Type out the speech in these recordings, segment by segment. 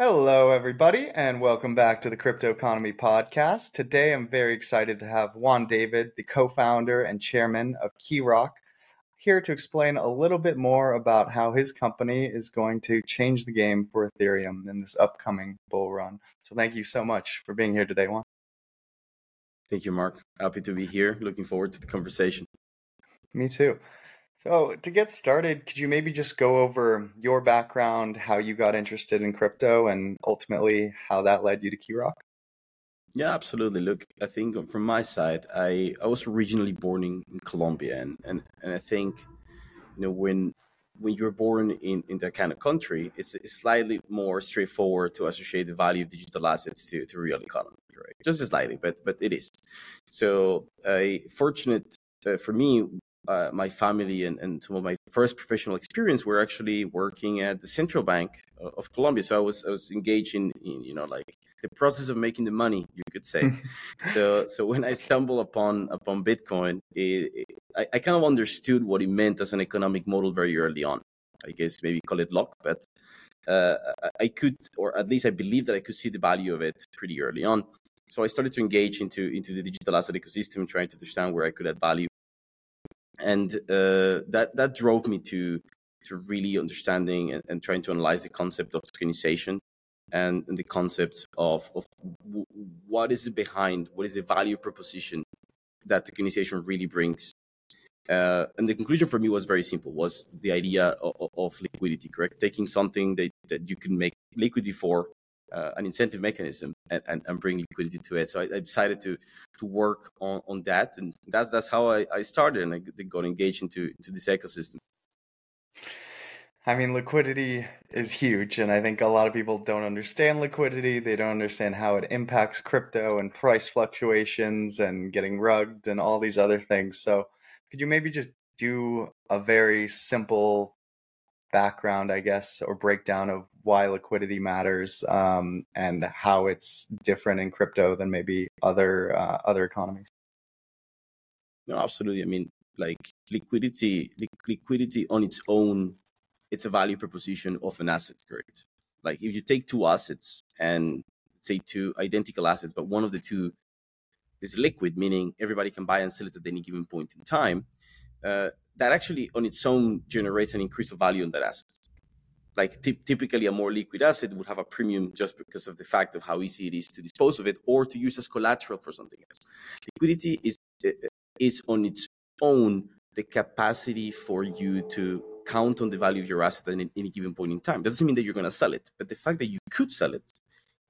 Hello, everybody, and welcome back to the Cryptoconomy Podcast. Today, I'm very excited to have Juan David, the co founder and chairman of KeyRock, here to explain a little bit more about how his company is going to change the game for Ethereum in this upcoming bull run. So, thank you so much for being here today, Juan. Thank you, Mark. Happy to be here. Looking forward to the conversation. Me too. So, to get started, could you maybe just go over your background, how you got interested in crypto, and ultimately how that led you to KeyRock? Yeah, absolutely. Look, I think from my side, I, I was originally born in, in Colombia, and, and, and I think you know when when you're born in, in that kind of country, it's, it's slightly more straightforward to associate the value of digital assets to, to real economy, right? Just slightly, but but it is. So, uh, fortunate uh, for me, uh, my family and, and some of my first professional experience were actually working at the central bank of Colombia. So I was I was engaged in, in you know like the process of making the money, you could say. so so when I stumbled upon upon Bitcoin, it, it, I, I kind of understood what it meant as an economic model very early on. I guess maybe call it luck, but uh, I could, or at least I believe that I could see the value of it pretty early on. So I started to engage into into the digital asset ecosystem, trying to understand where I could add value and uh, that that drove me to to really understanding and, and, trying to analyze the concept of tokenization and, and the concept of, of w- what is behind what is the value proposition that tokenization really brings. Uh, and the conclusion for me was very simple was the idea of, of, liquidity correct? Taking something that, that you can make liquid before uh, an incentive mechanism and, and, and, bring liquidity to it. So I, I, decided to to work on, on that, and that's that's how I, I started and I got engaged into into this ecosystem. I mean, liquidity is huge, and I think a lot of people don't understand liquidity. They don't understand how it impacts crypto and price fluctuations and getting rugged and all these other things. So, could you maybe just do a very simple background, I guess, or breakdown of why liquidity matters um, and how it's different in crypto than maybe other uh, other economies. No, absolutely. I mean, like liquidity, li- liquidity on its own, it's a value proposition of an asset, correct? Like if you take two assets and say two identical assets, but one of the two is liquid, meaning everybody can buy and sell it at any given point in time. Uh, that actually on its own generates an increase of value on that asset. Like t- typically, a more liquid asset would have a premium just because of the fact of how easy it is to dispose of it or to use as collateral for something else. Liquidity is uh, is on its own the capacity for you to count on the value of your asset at any given point in time. That doesn't mean that you're going to sell it, but the fact that you could sell it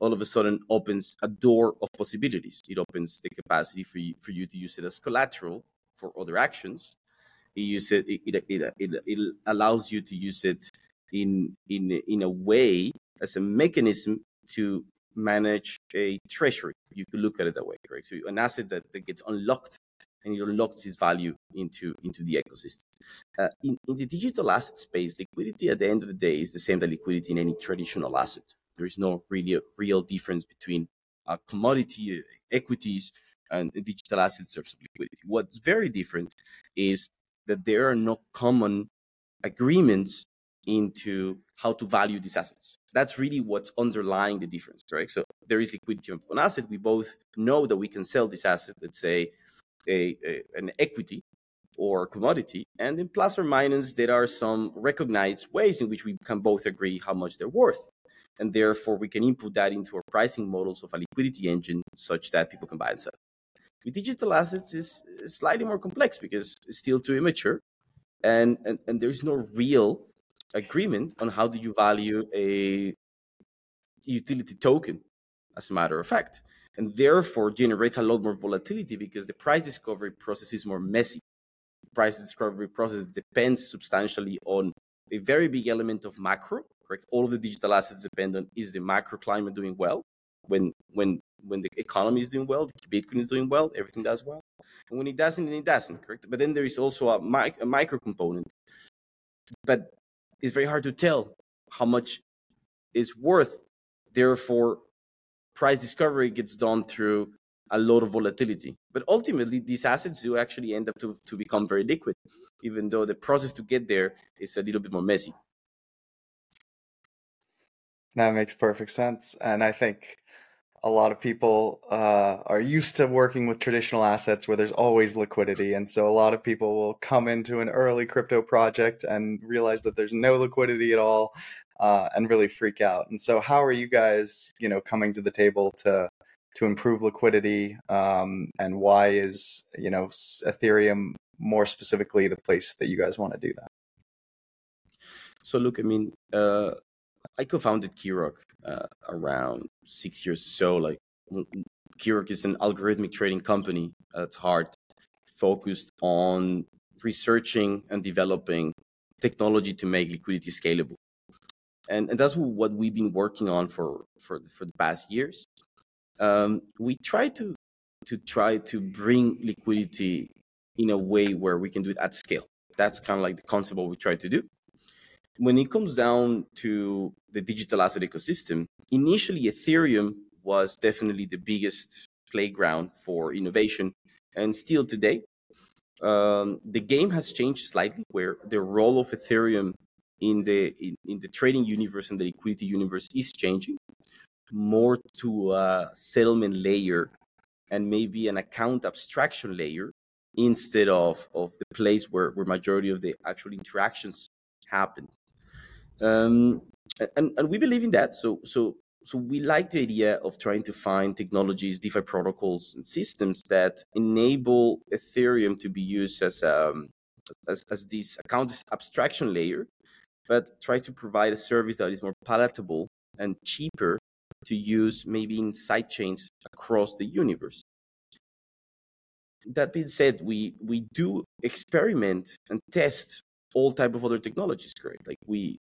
all of a sudden opens a door of possibilities. It opens the capacity for you, for you to use it as collateral for other actions it use it it, it, it, it allows you to use it in in in a way as a mechanism to manage a treasury. You could look at it that way, correct? So an asset that, that gets unlocked and it unlocks its value into into the ecosystem. Uh, in, in the digital asset space, liquidity at the end of the day is the same as liquidity in any traditional asset. There is no really a real difference between uh, commodity uh, equities and digital assets of liquidity. What's very different is that there are no common agreements into how to value these assets. That's really what's underlying the difference, right? So there is liquidity of an asset. We both know that we can sell this asset, let's say a, a an equity or commodity, and in plus or minus, there are some recognized ways in which we can both agree how much they're worth. And therefore, we can input that into our pricing models of a liquidity engine such that people can buy and sell. With digital assets is slightly more complex because it's still too immature and, and, and there's no real agreement on how do you value a utility token as a matter of fact and therefore generates a lot more volatility because the price discovery process is more messy the price discovery process depends substantially on a very big element of macro correct all of the digital assets depend on is the macro climate doing well when when when the economy is doing well, Bitcoin is doing well, everything does well. And when it doesn't, then it doesn't, correct? But then there is also a, mic- a micro component. But it's very hard to tell how much is worth. Therefore, price discovery gets done through a lot of volatility. But ultimately, these assets do actually end up to, to become very liquid, even though the process to get there is a little bit more messy. That makes perfect sense. And I think a lot of people uh, are used to working with traditional assets where there's always liquidity. And so a lot of people will come into an early crypto project and realize that there's no liquidity at all uh, and really freak out. And so, how are you guys, you know, coming to the table to to improve liquidity? Um, and why is you know Ethereum more specifically the place that you guys want to do that? So look, I mean, uh, I co-founded Keyrock uh, around six years or so. Like Keyrock is an algorithmic trading company at heart, focused on researching and developing technology to make liquidity scalable. And, and that's what we've been working on for, for, for the past years. Um, we try to, to try to bring liquidity in a way where we can do it at scale. That's kind of like the concept what we try to do when it comes down to the digital asset ecosystem, initially Ethereum was definitely the biggest playground for innovation, and still today, um, the game has changed slightly, where the role of Ethereum in the in, in the trading universe and the liquidity universe is changing more to a settlement layer and maybe an account abstraction layer instead of of the place where where majority of the actual interactions happen um, and and we believe in that. So so so we like the idea of trying to find technologies, DeFi protocols, and systems that enable Ethereum to be used as um as, as this account abstraction layer, but try to provide a service that is more palatable and cheaper to use maybe in side chains across the universe. That being said, we we do experiment and test all type of other technologies, correct? Like we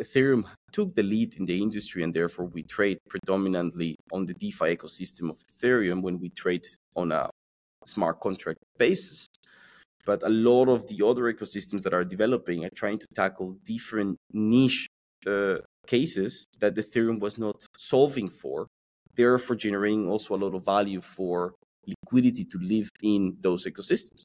Ethereum took the lead in the industry, and therefore we trade predominantly on the DeFi ecosystem of Ethereum when we trade on a smart contract basis. But a lot of the other ecosystems that are developing are trying to tackle different niche uh, cases that Ethereum was not solving for, therefore generating also a lot of value for liquidity to live in those ecosystems.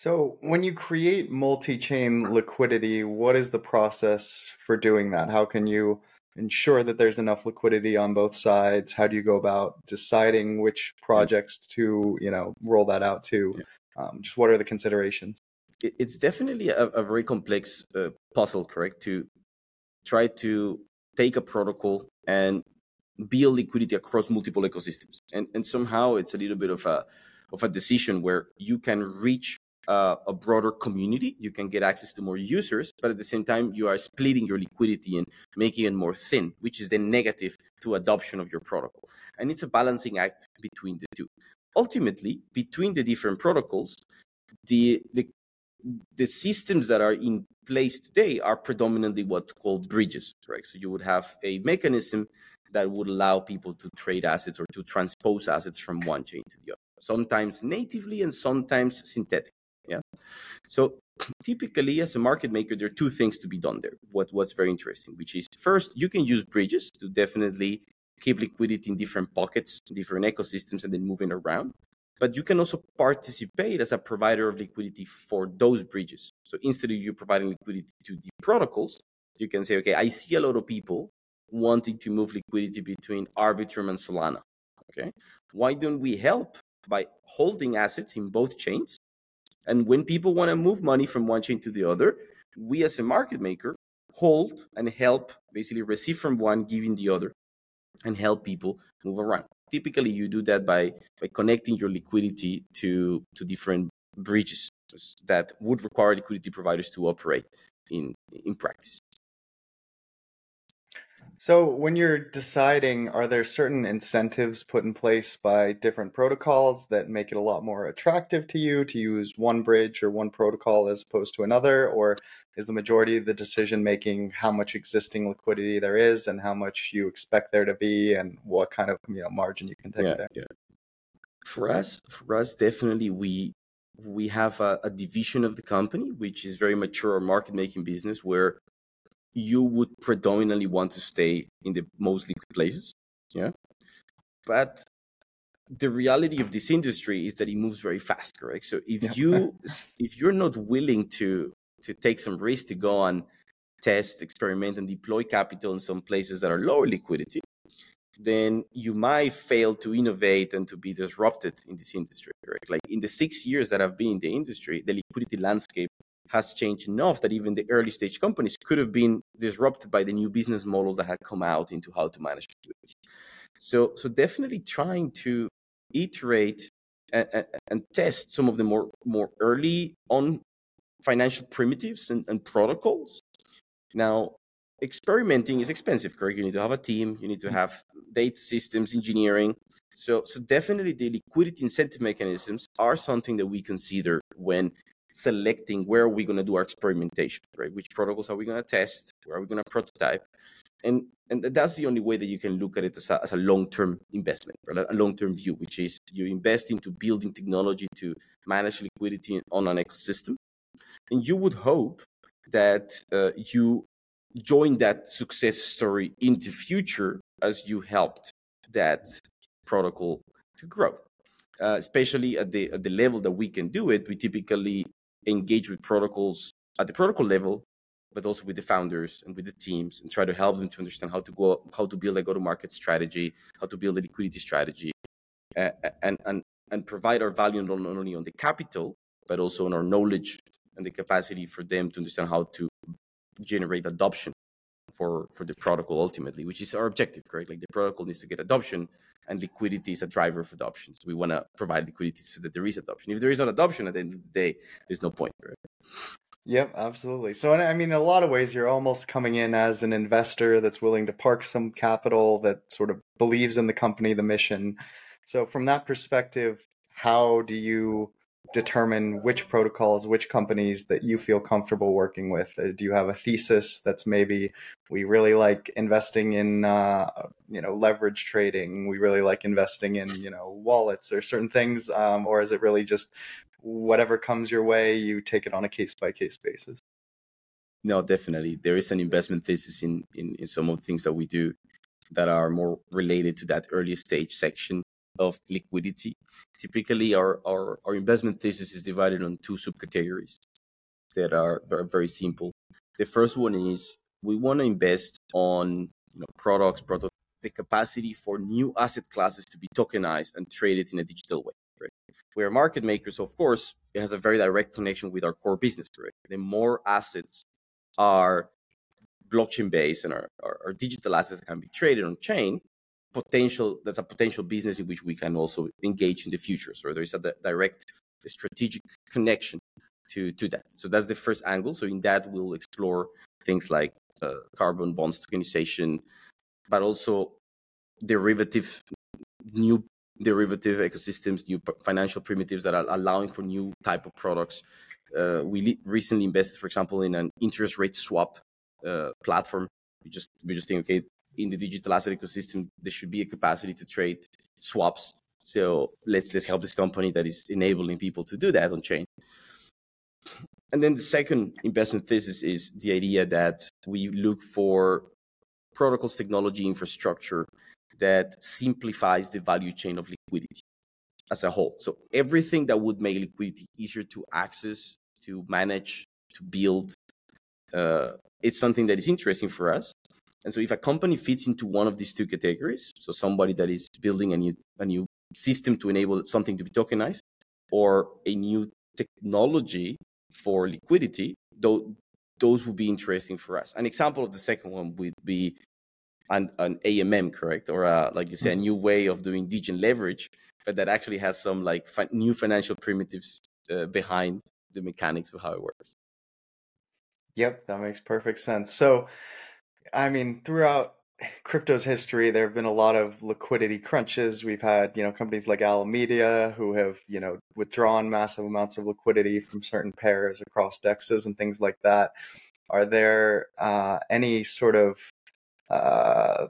So, when you create multi chain liquidity, what is the process for doing that? How can you ensure that there's enough liquidity on both sides? How do you go about deciding which projects to, you know, roll that out to? Um, just what are the considerations? It's definitely a, a very complex uh, puzzle, correct? To try to take a protocol and build liquidity across multiple ecosystems, and and somehow it's a little bit of a of a decision where you can reach uh, a broader community. You can get access to more users, but at the same time, you are splitting your liquidity and making it more thin, which is the negative to adoption of your protocol. And it's a balancing act between the two. Ultimately, between the different protocols, the, the the systems that are in place today are predominantly what's called bridges, right? So you would have a mechanism that would allow people to trade assets or to transpose assets from one chain to the other, sometimes natively and sometimes synthetic. Yeah. So typically as a market maker, there are two things to be done there. What what's very interesting, which is first, you can use bridges to definitely keep liquidity in different pockets, different ecosystems, and then moving around. But you can also participate as a provider of liquidity for those bridges. So instead of you providing liquidity to the protocols, you can say, okay, I see a lot of people wanting to move liquidity between Arbitrum and Solana. Okay. Why don't we help by holding assets in both chains and when people want to move money from one chain to the other, we as a market maker hold and help basically receive from one, giving the other, and help people move around. Typically, you do that by, by connecting your liquidity to, to different bridges that would require liquidity providers to operate in, in practice. So, when you're deciding, are there certain incentives put in place by different protocols that make it a lot more attractive to you to use one bridge or one protocol as opposed to another? Or is the majority of the decision making how much existing liquidity there is and how much you expect there to be and what kind of you know margin you can take yeah, there? Yeah. For us, for us, definitely we we have a, a division of the company which is very mature market making business where you would predominantly want to stay in the most liquid places. Yeah. But the reality of this industry is that it moves very fast, correct? So if yeah. you if you're not willing to to take some risk to go and test, experiment, and deploy capital in some places that are lower liquidity, then you might fail to innovate and to be disrupted in this industry. Correct? Like in the six years that I've been in the industry, the liquidity landscape has changed enough that even the early stage companies could have been disrupted by the new business models that had come out into how to manage liquidity. So, so definitely trying to iterate and, and, and test some of the more more early on financial primitives and, and protocols. Now, experimenting is expensive, correct? You need to have a team, you need to mm. have data systems engineering. So, so definitely the liquidity incentive mechanisms are something that we consider when selecting where are we going to do our experimentation, right? Which protocols are we going to test? Where are we going to prototype? And and that's the only way that you can look at it as a, as a long-term investment, right? a long-term view, which is you invest into building technology to manage liquidity on an ecosystem, and you would hope that uh, you join that success story in the future as you helped that protocol to grow. Uh, especially at the at the level that we can do it, we typically engage with protocols at the protocol level, but also with the founders and with the teams, and try to help them to understand how to go, how to build a go-to-market strategy, how to build a liquidity strategy, uh, and and and provide our value not only on the capital, but also on our knowledge and the capacity for them to understand how to generate adoption for for the protocol ultimately, which is our objective, correct? Like the protocol needs to get adoption, and liquidity is a driver of adoption. So we want to provide liquidity so that there is adoption. If there is not adoption at the end of the day, there's no point, right? Yep, absolutely. So, I mean, in a lot of ways, you're almost coming in as an investor that's willing to park some capital that sort of believes in the company, the mission. So, from that perspective, how do you determine which protocols, which companies that you feel comfortable working with? Uh, do you have a thesis that's maybe we really like investing in, uh, you know, leverage trading? We really like investing in, you know, wallets or certain things, um, or is it really just whatever comes your way, you take it on a case by case basis? No, definitely. There is an investment thesis in, in, in some of the things that we do that are more related to that early stage section of liquidity. Typically, our, our, our investment thesis is divided on two subcategories that are very, simple. The first one is we want to invest on you know, products, product, the capacity for new asset classes to be tokenized and traded in a digital way. Right? We're market makers, of course, it has a very direct connection with our core business. Right? The more assets are blockchain based and our, our, our digital assets can be traded on chain, potential that's a potential business in which we can also engage in the future. So there is a direct strategic connection to to that. So that's the first angle. So in that we'll explore things like uh, carbon bonds tokenization but also derivative new derivative ecosystems new financial primitives that are allowing for new type of products. Uh, we recently invested for example in an interest rate swap uh, platform. We just we just think okay in the digital asset ecosystem, there should be a capacity to trade swaps. So let's let's help this company that is enabling people to do that on chain. And then the second investment thesis is the idea that we look for protocols, technology, infrastructure that simplifies the value chain of liquidity as a whole. So everything that would make liquidity easier to access, to manage, to build, uh, it's something that is interesting for us. And so if a company fits into one of these two categories, so somebody that is building a new a new system to enable something to be tokenized or a new technology for liquidity, though those would be interesting for us. An example of the second one would be an, an AMM, correct? Or a, like you say, a new way of doing degen leverage, but that actually has some like fi- new financial primitives uh, behind the mechanics of how it works. Yep, that makes perfect sense. So I mean, throughout crypto's history, there have been a lot of liquidity crunches. We've had, you know, companies like Alameda who have, you know, withdrawn massive amounts of liquidity from certain pairs across dexes and things like that. Are there uh, any sort of, uh,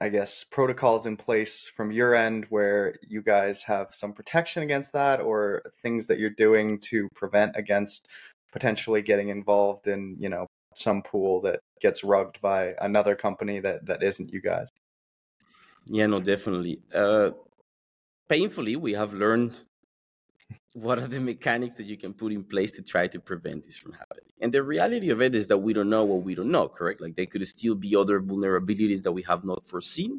I guess, protocols in place from your end where you guys have some protection against that, or things that you're doing to prevent against potentially getting involved in, you know, some pool that gets rugged by another company that that isn't you guys. Yeah, no, definitely. Uh, painfully, we have learned what are the mechanics that you can put in place to try to prevent this from happening? And the reality of it is that we don't know what we don't know, correct? Like there could still be other vulnerabilities that we have not foreseen.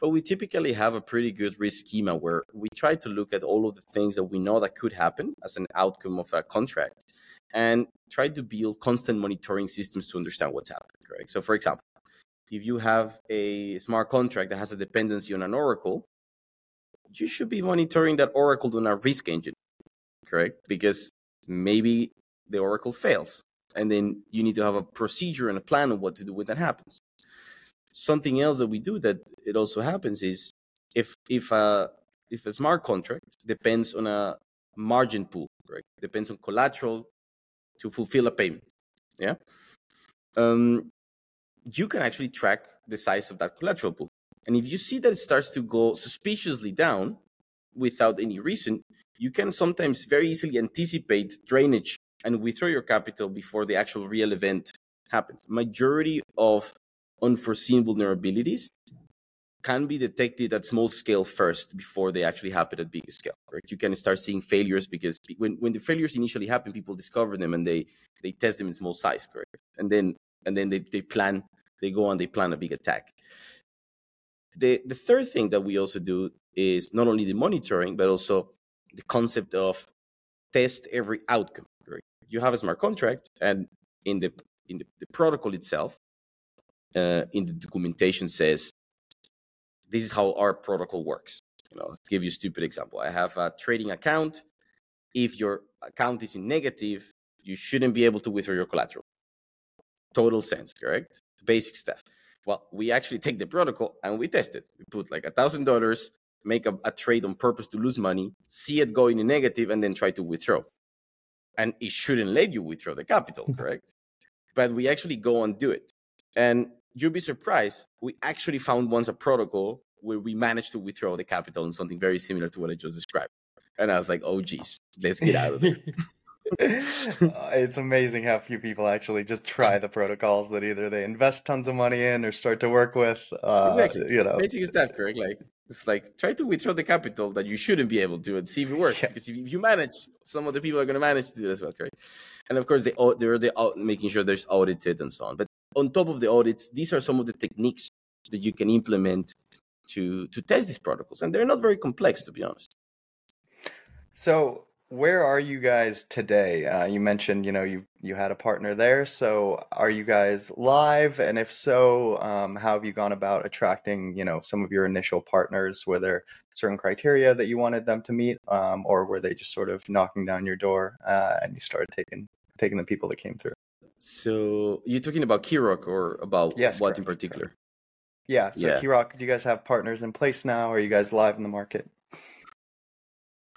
But we typically have a pretty good risk schema where we try to look at all of the things that we know that could happen as an outcome of a contract and try to build constant monitoring systems to understand what's happening, correct? So for example, if you have a smart contract that has a dependency on an oracle, you should be monitoring that oracle on a risk engine correct? Because maybe the Oracle fails. And then you need to have a procedure and a plan of what to do when that happens. Something else that we do that it also happens is if if a if a smart contract depends on a margin pool, right? Depends on collateral to fulfill a payment. Yeah. Um, you can actually track the size of that collateral pool. And if you see that it starts to go suspiciously down without any reason, you can sometimes very easily anticipate drainage and withdraw your capital before the actual real event happens. Majority of unforeseen vulnerabilities can be detected at small scale first before they actually happen at big scale. Right? You can start seeing failures because when, when the failures initially happen, people discover them and they they test them in small size, correct? And then and then they, they plan, they go on, they plan a big attack. The the third thing that we also do is not only the monitoring, but also the concept of test every outcome. Right? You have a smart contract, and in the in the, the protocol itself, uh, in the documentation says this is how our protocol works. You know, to give you a stupid example, I have a trading account. If your account is in negative, you shouldn't be able to withdraw your collateral. Total sense, correct? Basic stuff. Well, we actually take the protocol and we test it. We put like a thousand dollars make a, a trade on purpose to lose money, see it go in a negative, and then try to withdraw. And it shouldn't let you withdraw the capital, correct? but we actually go and do it. And you'll be surprised, we actually found once a protocol where we managed to withdraw the capital in something very similar to what I just described. And I was like, oh, geez, let's get out of there. it's amazing how few people actually just try the protocols that either they invest tons of money in or start to work with. Uh, exactly. You know, basic stuff, correct? Like it's like try to withdraw the capital that you shouldn't be able to and see if it works. Yeah. Because if you manage, some of the people are going to manage to do this well, correct? And of course, they they're the making sure there's audited and so on. But on top of the audits, these are some of the techniques that you can implement to to test these protocols, and they're not very complex, to be honest. So where are you guys today? Uh, you mentioned, you know, you you had a partner there. So are you guys live? And if so, um, how have you gone about attracting, you know, some of your initial partners? Were there certain criteria that you wanted them to meet, um, or were they just sort of knocking down your door uh, and you started taking taking the people that came through? So you're talking about Keyrock or about yes, what correct, in particular? Correct. Yeah. So yeah. Keyrock, do you guys have partners in place now? Or Are you guys live in the market?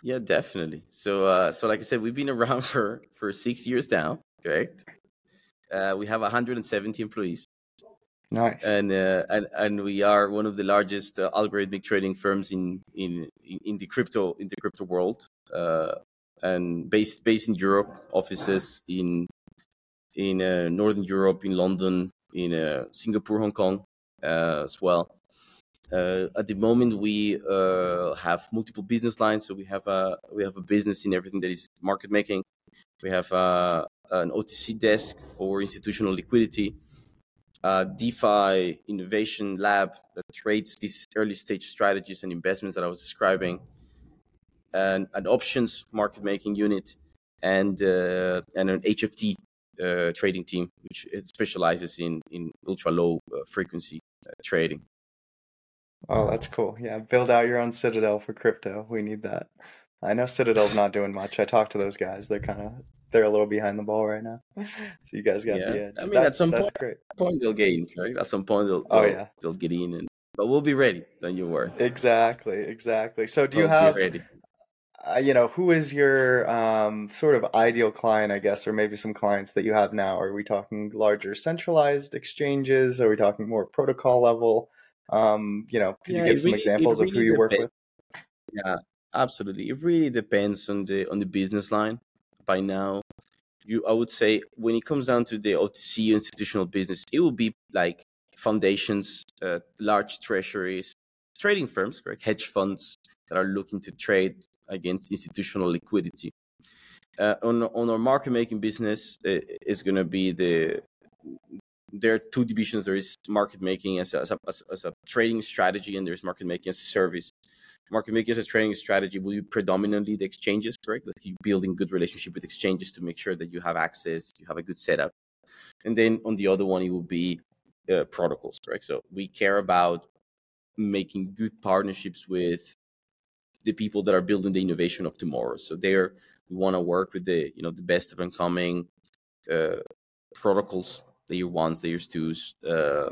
Yeah, definitely. So, uh, so like I said, we've been around for for six years now, correct? Uh, we have 170 employees. Nice. And uh, and and we are one of the largest uh, algorithmic trading firms in, in in the crypto in the crypto world. Uh, and based based in Europe, offices in in uh, Northern Europe, in London, in uh, Singapore, Hong Kong, uh, as well. Uh, at the moment, we uh, have multiple business lines. So we have a we have a business in everything that is market making. We have an OTC desk for institutional liquidity, DeFi innovation lab that trades these early stage strategies and investments that I was describing, and an options market making unit, and uh, and an HFT uh, trading team which specializes in in ultra low uh, frequency trading. Oh, that's cool. Yeah, build out your own Citadel for crypto. We need that. I know Citadel's not doing much. I talked to those guys. They're kind of they're a little behind the ball right now. So you guys got yeah. the edge. I mean, that's, at some that's point, great. point they'll get in. Right? At some point they'll, oh, they'll oh yeah they'll get in, and but we'll be ready. Don't you worry. Exactly, exactly. So do we'll you have? Uh, you know, who is your um, sort of ideal client, I guess, or maybe some clients that you have now? Are we talking larger centralized exchanges? Are we talking more protocol level? Um, you know, could yeah, you give some really, examples really of who you work with? Yeah, absolutely. It really depends on the on the business line. By now, you I would say when it comes down to the OTC institutional business, it will be like foundations, uh, large treasuries, trading firms, correct, hedge funds that are looking to trade against institutional liquidity. Uh, on on our market making business is going to be the there are two divisions. There is market making as a, as a, as a trading strategy, and there's market making as a service. Market making as a trading strategy will be predominantly the exchanges, correct? Like you building good relationship with exchanges to make sure that you have access, you have a good setup. And then on the other one, it will be uh, protocols, correct? So we care about making good partnerships with the people that are building the innovation of tomorrow. So there, we want to work with the you know the best up and coming uh, protocols layer ones, layer twos, uh,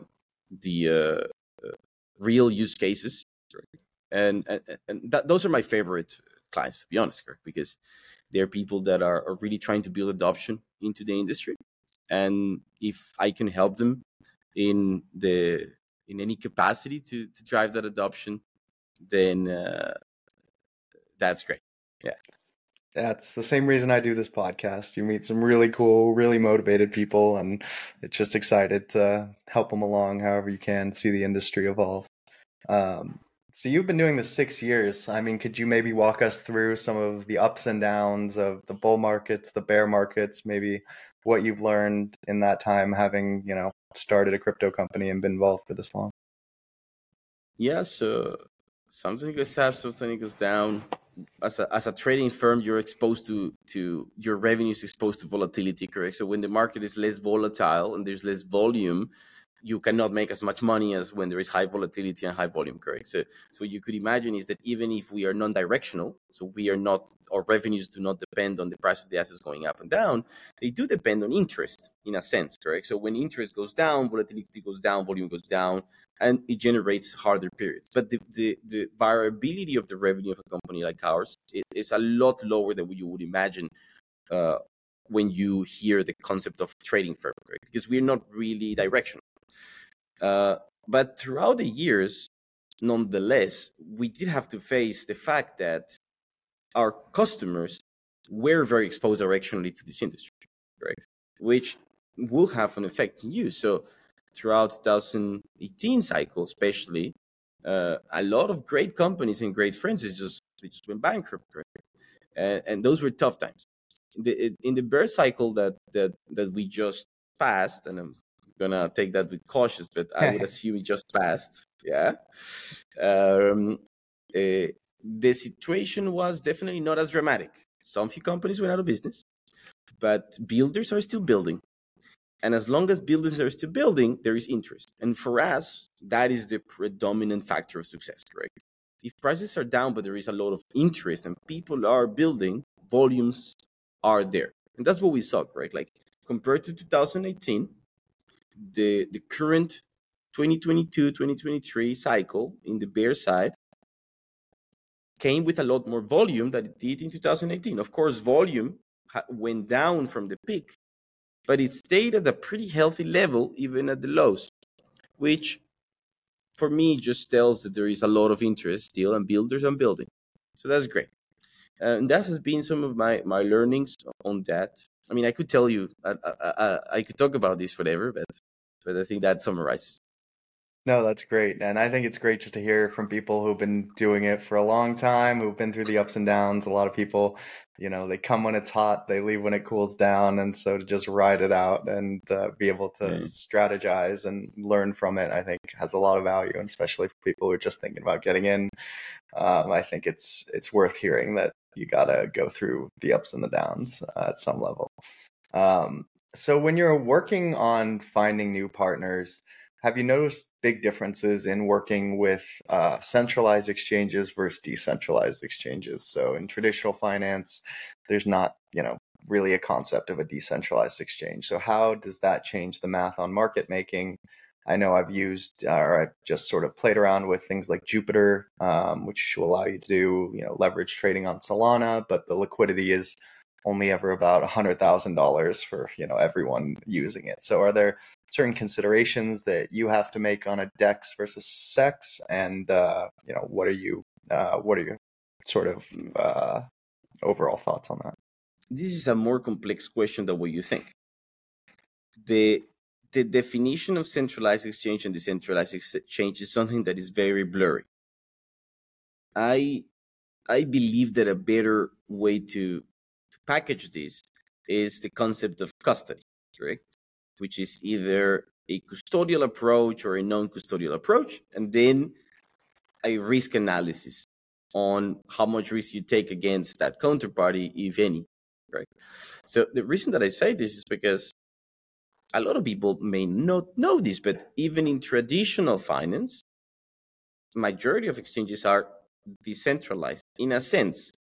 the uh, uh, real use cases, and and, and that, those are my favorite clients to be honest, Kirk, because they're people that are, are really trying to build adoption into the industry, and if I can help them in the in any capacity to to drive that adoption, then uh, that's great. Yeah. That's the same reason I do this podcast. You meet some really cool, really motivated people, and it's just excited to help them along however you can, see the industry evolve. Um, so you've been doing this six years. I mean, could you maybe walk us through some of the ups and downs of the bull markets, the bear markets, maybe what you've learned in that time, having you know started a crypto company and been involved for this long? Yeah, so something goes up, something goes down as a, as a trading firm you're exposed to to your revenue is exposed to volatility correct? So when the market is less volatile and there's less volume you cannot make as much money as when there is high volatility and high volume correct? So so you could imagine is that even if we are non-directional so we are not our revenues do not depend on the price of the assets going up and down they do depend on interest in a sense correct? So when interest goes down volatility goes down volume goes down and it generates harder periods. But the, the, the variability of the revenue of a company like ours is a lot lower than what you would imagine uh, when you hear the concept of trading firm, right? because we're not really directional. Uh, but throughout the years, nonetheless, we did have to face the fact that our customers were very exposed directionally to this industry, right? Which will have an effect on you. So throughout 2018 cycle, especially, uh, a lot of great companies and great friends just they just went bankrupt, right? And, and those were tough times. In the, in the bear cycle that that that we just passed, and I'm gonna take that with cautious, but I would assume it just passed. Yeah. Um, uh, the situation was definitely not as dramatic. Some few companies went out of business, but builders are still building. And as long as buildings are still building, there is interest. And for us, that is the predominant factor of success, correct? If prices are down, but there is a lot of interest and people are building, volumes are there. And that's what we saw, correct? Like compared to 2018, the, the current 2022 2023 cycle in the bear side came with a lot more volume than it did in 2018. Of course, volume went down from the peak, but it stayed at a pretty healthy level even at the lows, which for me just tells that there is a lot of interest still and builders and building. So that's great. Uh, and that has been some of my, my learnings on that. I mean, I could tell you, I, I, I could talk about this forever, but, but I think that summarizes. No, that's great. And I think it's great just to hear from people who've been doing it for a long time, who've been through the ups and downs. A lot of people, you know, they come when it's hot, they leave when it cools down. And so to just ride it out and uh, be able to mm. strategize and learn from it, I think has a lot of value. And especially for people who are just thinking about getting in, um, I think it's, it's worth hearing that you got to go through the ups and the downs uh, at some level. Um, so when you're working on finding new partners, have you noticed big differences in working with uh, centralized exchanges versus decentralized exchanges? So in traditional finance, there's not, you know, really a concept of a decentralized exchange. So how does that change the math on market making? I know I've used uh, or I've just sort of played around with things like Jupiter, um, which will allow you to do, you know, leverage trading on Solana, but the liquidity is only ever about $100,000 for, you know, everyone using it. So are there certain considerations that you have to make on a DEX versus CEX? And, uh, you know, what are you, uh, what are your sort of uh, overall thoughts on that? This is a more complex question than what you think. The the definition of centralized exchange and decentralized exchange is something that is very blurry. I I believe that a better way to, to package this is the concept of custody, correct? Which is either a custodial approach or a non custodial approach, and then a risk analysis on how much risk you take against that counterparty, if any, right? So the reason that I say this is because a lot of people may not know this, but even in traditional finance, majority of exchanges are decentralized in a sense.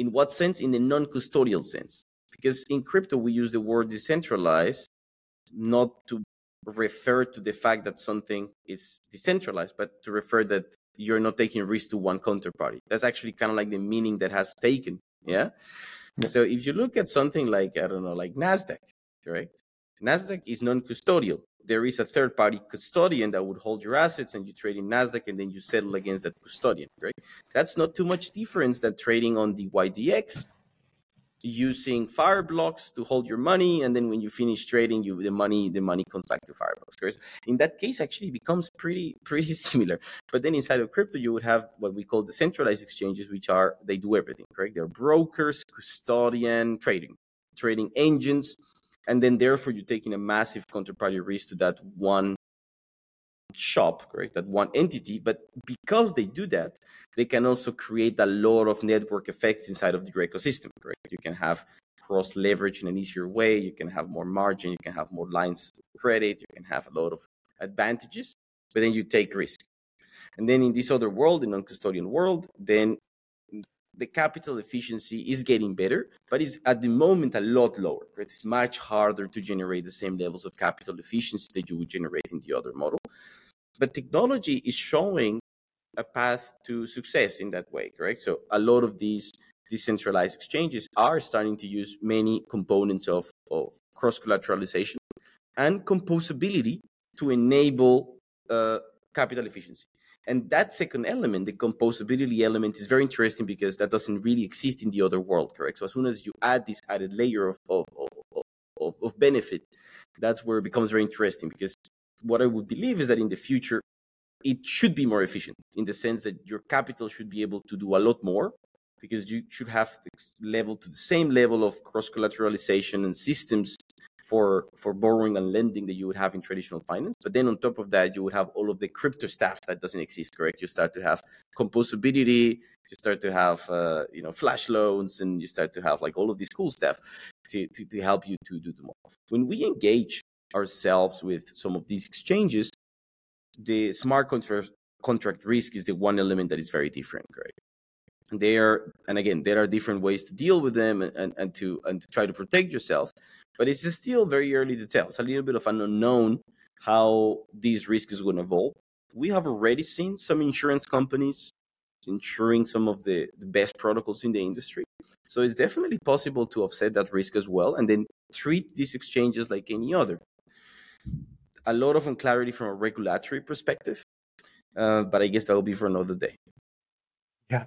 In what sense? In the non-custodial sense. Because in crypto we use the word decentralized not to refer to the fact that something is decentralized, but to refer that you're not taking risk to one counterparty. That's actually kind of like the meaning that has taken. Yeah? yeah. So if you look at something like, I don't know, like NASDAQ, correct? NASDAQ is non custodial. There is a third party custodian that would hold your assets and you trade in NASDAQ and then you settle against that custodian, right? That's not too much difference than trading on dYdX using Fireblocks to hold your money and then when you finish trading you the money the money comes back to Fireblocks in that case actually becomes pretty pretty similar. But then inside of crypto you would have what we call decentralized exchanges which are they do everything correct? They're brokers custodian trading trading engines and then therefore you're taking a massive counterparty risk to that one shop, correct? That one entity. But because they do that, they can also create a lot of network effects inside of your ecosystem, correct? You can have cross leverage in an easier way. You can have more margin. You can have more lines of credit. You can have a lot of advantages, but then you take risk. And then in this other world, in non-custodian world, then the capital efficiency is getting better, but it's at the moment a lot lower. It's much harder to generate the same levels of capital efficiency that you would generate in the other model. But technology is showing a path to success in that way, correct? So a lot of these decentralized exchanges are starting to use many components of, of cross collateralization and composability to enable uh, capital efficiency. And that second element, the composability element, is very interesting because that doesn't really exist in the other world, correct? So as soon as you add this added layer of, of, of, of benefit, that's where it becomes very interesting because what I would believe is that in the future, it should be more efficient in the sense that your capital should be able to do a lot more because you should have level to the same level of cross collateralization and systems for for borrowing and lending that you would have in traditional finance. But then on top of that you would have all of the crypto stuff that doesn't exist correct? You start to have composability you start to have uh, you know flash loans and you start to have like all of this cool stuff to, to, to help you to do the when we engage ourselves with some of these exchanges, the smart contract contract risk is the one element that is very different, right? There and again, there are different ways to deal with them and, and, and to and to try to protect yourself, but it's still very early to tell. It's a little bit of an unknown how these risks is going to evolve. We have already seen some insurance companies insuring some of the, the best protocols in the industry. So it's definitely possible to offset that risk as well and then treat these exchanges like any other a lot of unclarity from a regulatory perspective, uh, but I guess that will be for another day. Yeah.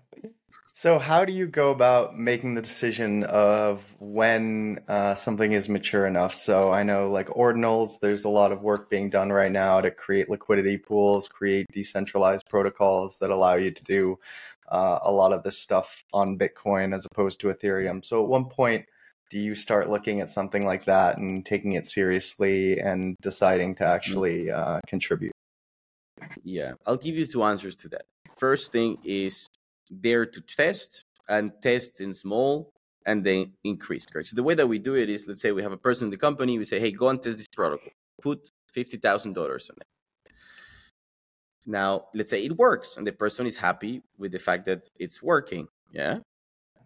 So, how do you go about making the decision of when uh, something is mature enough? So, I know like ordinals, there's a lot of work being done right now to create liquidity pools, create decentralized protocols that allow you to do uh, a lot of this stuff on Bitcoin as opposed to Ethereum. So, at one point, do you start looking at something like that and taking it seriously and deciding to actually uh, contribute? Yeah, I'll give you two answers to that. First thing is there to test and test in small and then increase. Correct. So the way that we do it is, let's say we have a person in the company, we say, hey, go and test this protocol. Put fifty thousand dollars on it. Now, let's say it works, and the person is happy with the fact that it's working. Yeah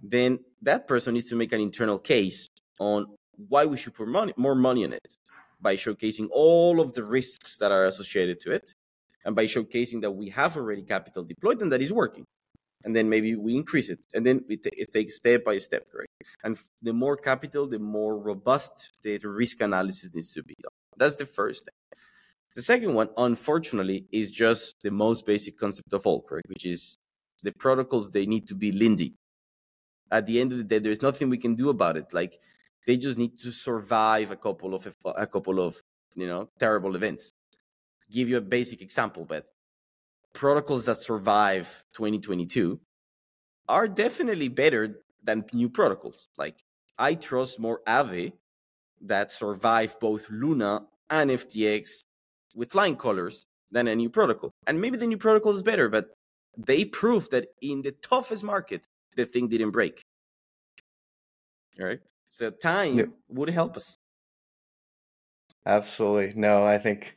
then that person needs to make an internal case on why we should put money, more money in it by showcasing all of the risks that are associated to it and by showcasing that we have already capital deployed and that is working and then maybe we increase it and then it, it takes step by step right? And the more capital the more robust the risk analysis needs to be done. That's the first thing. The second one unfortunately is just the most basic concept of all correct which is the protocols they need to be lindy. At the end of the day there's nothing we can do about it. Like they just need to survive a couple of a couple of you know terrible events. Give you a basic example but protocols that survive 2022 are definitely better than new protocols. Like I trust more Aave that survive both Luna and FTX with flying colors than a new protocol. And maybe the new protocol is better, but they proved that in the toughest market, the thing didn't break. All right. So time would help us. Absolutely. No, I think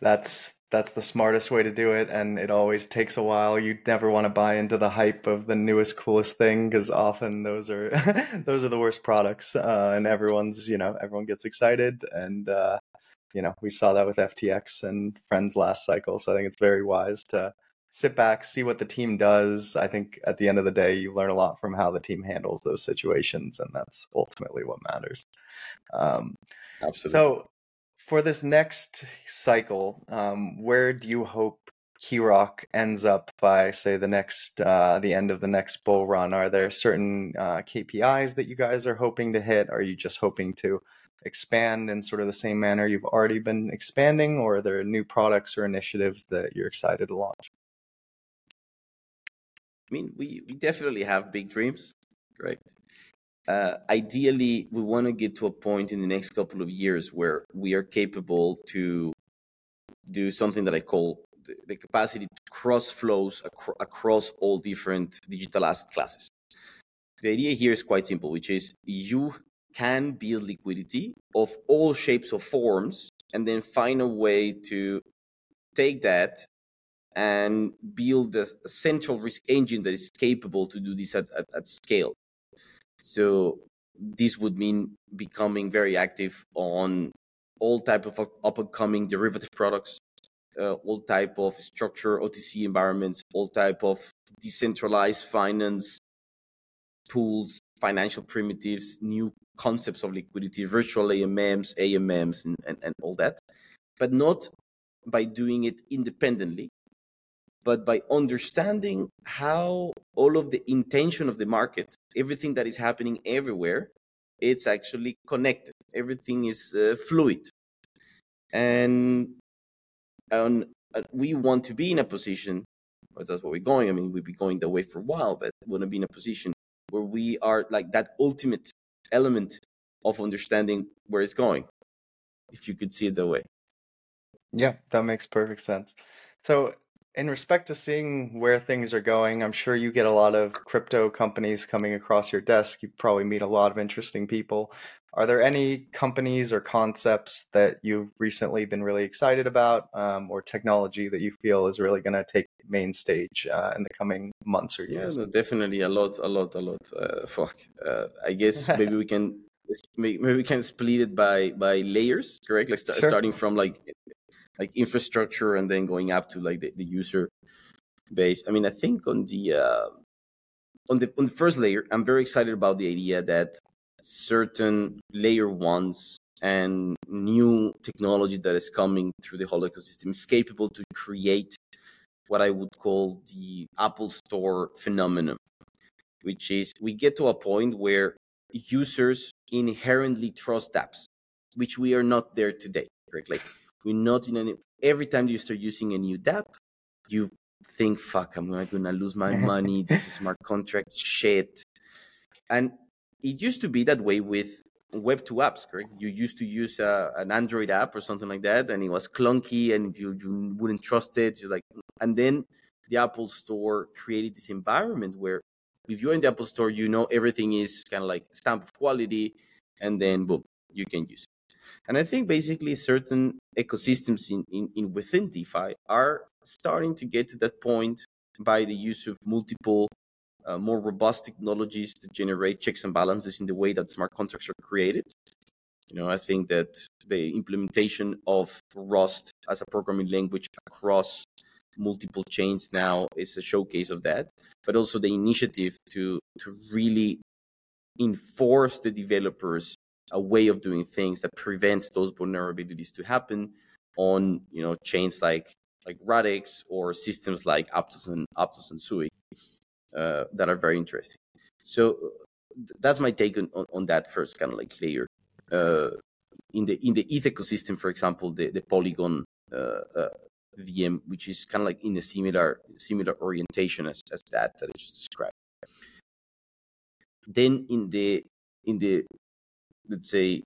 that's that's the smartest way to do it and it always takes a while. You never want to buy into the hype of the newest coolest thing because often those are those are the worst products uh, and everyone's you know everyone gets excited and uh, you know we saw that with ftx and friends last cycle so i think it's very wise to sit back see what the team does. I think at the end of the day you learn a lot from how the team handles those situations and that's ultimately what matters. Um, Absolutely. so for this next cycle, um, where do you hope Keyrock ends up by, say, the next uh, the end of the next bull run? Are there certain uh, KPIs that you guys are hoping to hit? Are you just hoping to expand in sort of the same manner you've already been expanding, or are there new products or initiatives that you're excited to launch? I mean, we, we definitely have big dreams, right? Uh, ideally, we want to get to a point in the next couple of years where we are capable to do something that I call the, the capacity to cross flows acro- across all different digital asset classes. The idea here is quite simple, which is you can build liquidity of all shapes or forms and then find a way to take that and build a, central risk engine that is capable to do this at, at, at scale. So this would mean becoming very active on all type of up and coming derivative products, uh, all type of structure OTC environments, all type of decentralized finance pools, financial primitives, new concepts of liquidity, virtual AMMs, AMMs, and, and, and all that, but not by doing it independently, but by understanding how all of the intention of the market, everything that is happening everywhere, it's actually connected. Everything is uh, fluid. And, and uh, we want to be in a position, or that's what we're going. I mean, we've been going that way for a while, but we want to be in a position where we are like that ultimate element of understanding where it's going, if you could see it that way. Yeah, that makes perfect sense. So in respect to seeing where things are going, I'm sure you get a lot of crypto companies coming across your desk. You probably meet a lot of interesting people. Are there any companies or concepts that you've recently been really excited about, um, or technology that you feel is really going to take main stage uh, in the coming months or years? Yeah, no, definitely a lot, a lot, a lot. Uh, fuck. Uh, I guess maybe we can maybe we can split it by by layers, correct? Like st- sure. starting from like like infrastructure and then going up to like the, the user base. I mean, I think on the uh, on the on the first layer, I'm very excited about the idea that certain layer ones and new technology that is coming through the whole ecosystem is capable to create what I would call the Apple Store phenomenon, which is we get to a point where users inherently trust apps, which we are not there today. Correct? Like we're not in any. Every time you start using a new DApp, you think, "Fuck, I'm not gonna lose my money. this is smart contract shit." And it used to be that way with web two apps correct you used to use uh, an android app or something like that and it was clunky and you, you wouldn't trust it you're like and then the apple store created this environment where if you're in the apple store you know everything is kind of like stamp of quality and then boom you can use it and I think basically certain ecosystems in, in, in within DeFi are starting to get to that point by the use of multiple uh, more robust technologies to generate checks and balances in the way that smart contracts are created. You know, I think that the implementation of Rust as a programming language across multiple chains now is a showcase of that, but also the initiative to to really enforce the developers a way of doing things that prevents those vulnerabilities to happen on you know chains like like Radix or systems like Aptos and Aptos and Sui uh, that are very interesting. So that's my take on, on, on that first kind of like layer. Uh, in the in the ETH ecosystem, for example, the the Polygon uh, uh VM, which is kind of like in a similar similar orientation as, as that that I just described. then in the in the let's say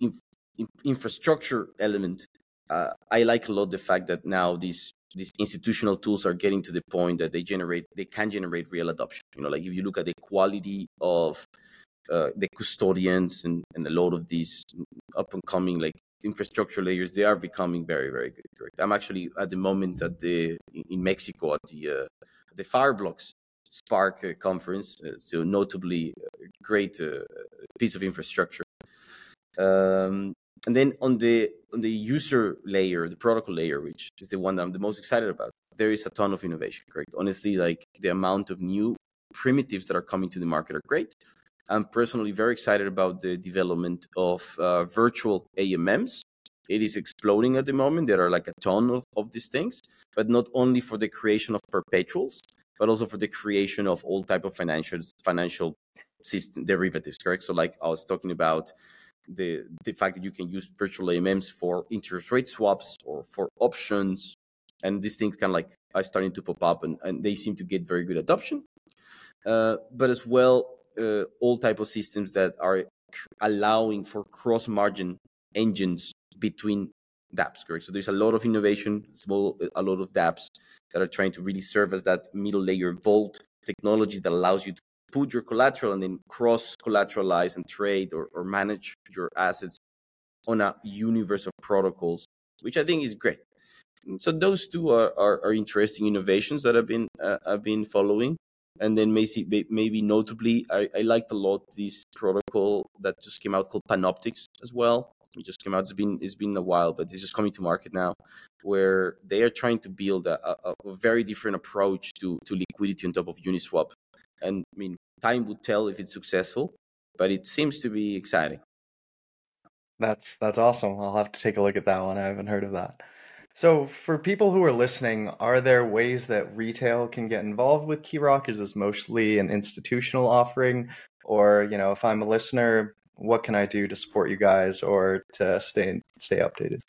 in, in infrastructure element, uh, I like a lot the fact that now these these institutional tools are getting to the point that they generate they can generate real adoption. You know, like if you look at the quality of uh, the custodians and, and a lot of these up and coming like infrastructure layers, they are becoming very very good. Correct. I'm actually at the moment at the in Mexico at the uh, the Fireblocks Spark uh, conference, uh, so notably great uh, piece of infrastructure. Um, and then on the on the user layer, the protocol layer, which is the one that I'm the most excited about, there is a ton of innovation. Correct. Honestly, like the amount of new primitives that are coming to the market are great. I'm personally very excited about the development of uh, virtual AMMs. It is exploding at the moment. There are like a ton of, of these things, but not only for the creation of perpetuals, but also for the creation of all type of financial financial system derivatives. Correct. So, like I was talking about the the fact that you can use virtual AMMs for interest rate swaps or for options, and these things kind of like are starting to pop up, and, and they seem to get very good adoption. Uh, but as well, uh, all type of systems that are allowing for cross margin engines between dApps. Correct. So there's a lot of innovation, small, a lot of dApps that are trying to really serve as that middle layer vault technology that allows you to put your collateral and then cross collateralize and trade or, or manage your assets on a universe of protocols, which I think is great. So those two are, are, are interesting innovations that I've been uh, I've been following. And then maybe maybe notably, I, I liked a lot this protocol that just came out called Panoptics as well. It just came out. It's been it's been a while, but it's just coming to market now, where they are trying to build a, a, a very different approach to to liquidity on top of Uniswap. And I mean, time would tell if it's successful, but it seems to be exciting. That's that's awesome. I'll have to take a look at that one. I haven't heard of that. So, for people who are listening, are there ways that retail can get involved with Keyrock? Is this mostly an institutional offering, or you know, if I'm a listener, what can I do to support you guys or to stay stay updated?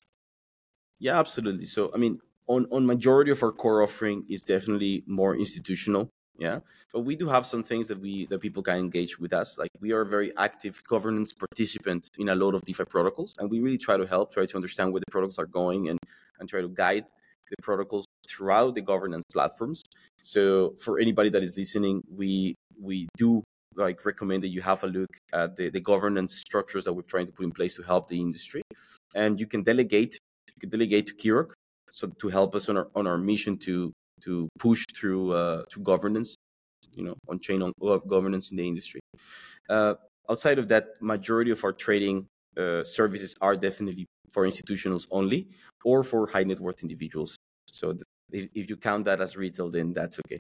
Yeah, absolutely. So, I mean, on on majority of our core offering is definitely more institutional yeah but we do have some things that we that people can engage with us like we are a very active governance participant in a lot of defi protocols and we really try to help try to understand where the protocols are going and and try to guide the protocols throughout the governance platforms. So for anybody that is listening we we do like recommend that you have a look at the, the governance structures that we're trying to put in place to help the industry. And you can delegate you can delegate to Keyrock so to help us on our on our mission to to push through uh, to governance, you know, on chain on governance in the industry. Uh, outside of that, majority of our trading uh, services are definitely for institutionals only or for high net worth individuals. So if, if you count that as retail, then that's okay.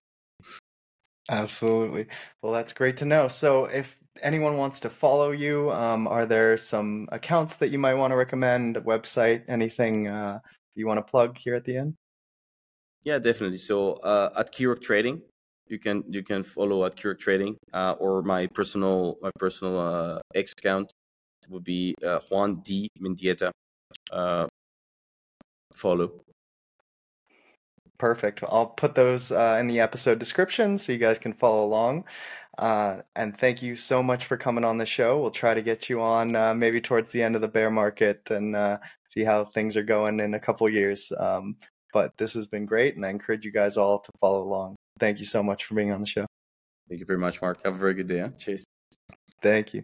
Absolutely. Well, that's great to know. So, if anyone wants to follow you, um, are there some accounts that you might want to recommend, a website, anything uh, you want to plug here at the end? Yeah, definitely. So uh, at Keyrock Trading, you can you can follow at Keyrock Trading uh, or my personal my personal uh, X account would be uh, Juan D Mendieta. Uh, follow. Perfect. I'll put those uh, in the episode description so you guys can follow along. And thank you so much for coming on the show. We'll try to get you on maybe towards the end of the bear market and see how things are going in a couple years. Um, but this has been great, and I encourage you guys all to follow along. Thank you so much for being on the show. Thank you very much, Mark. Have a very good day. Huh? Cheers. Thank you.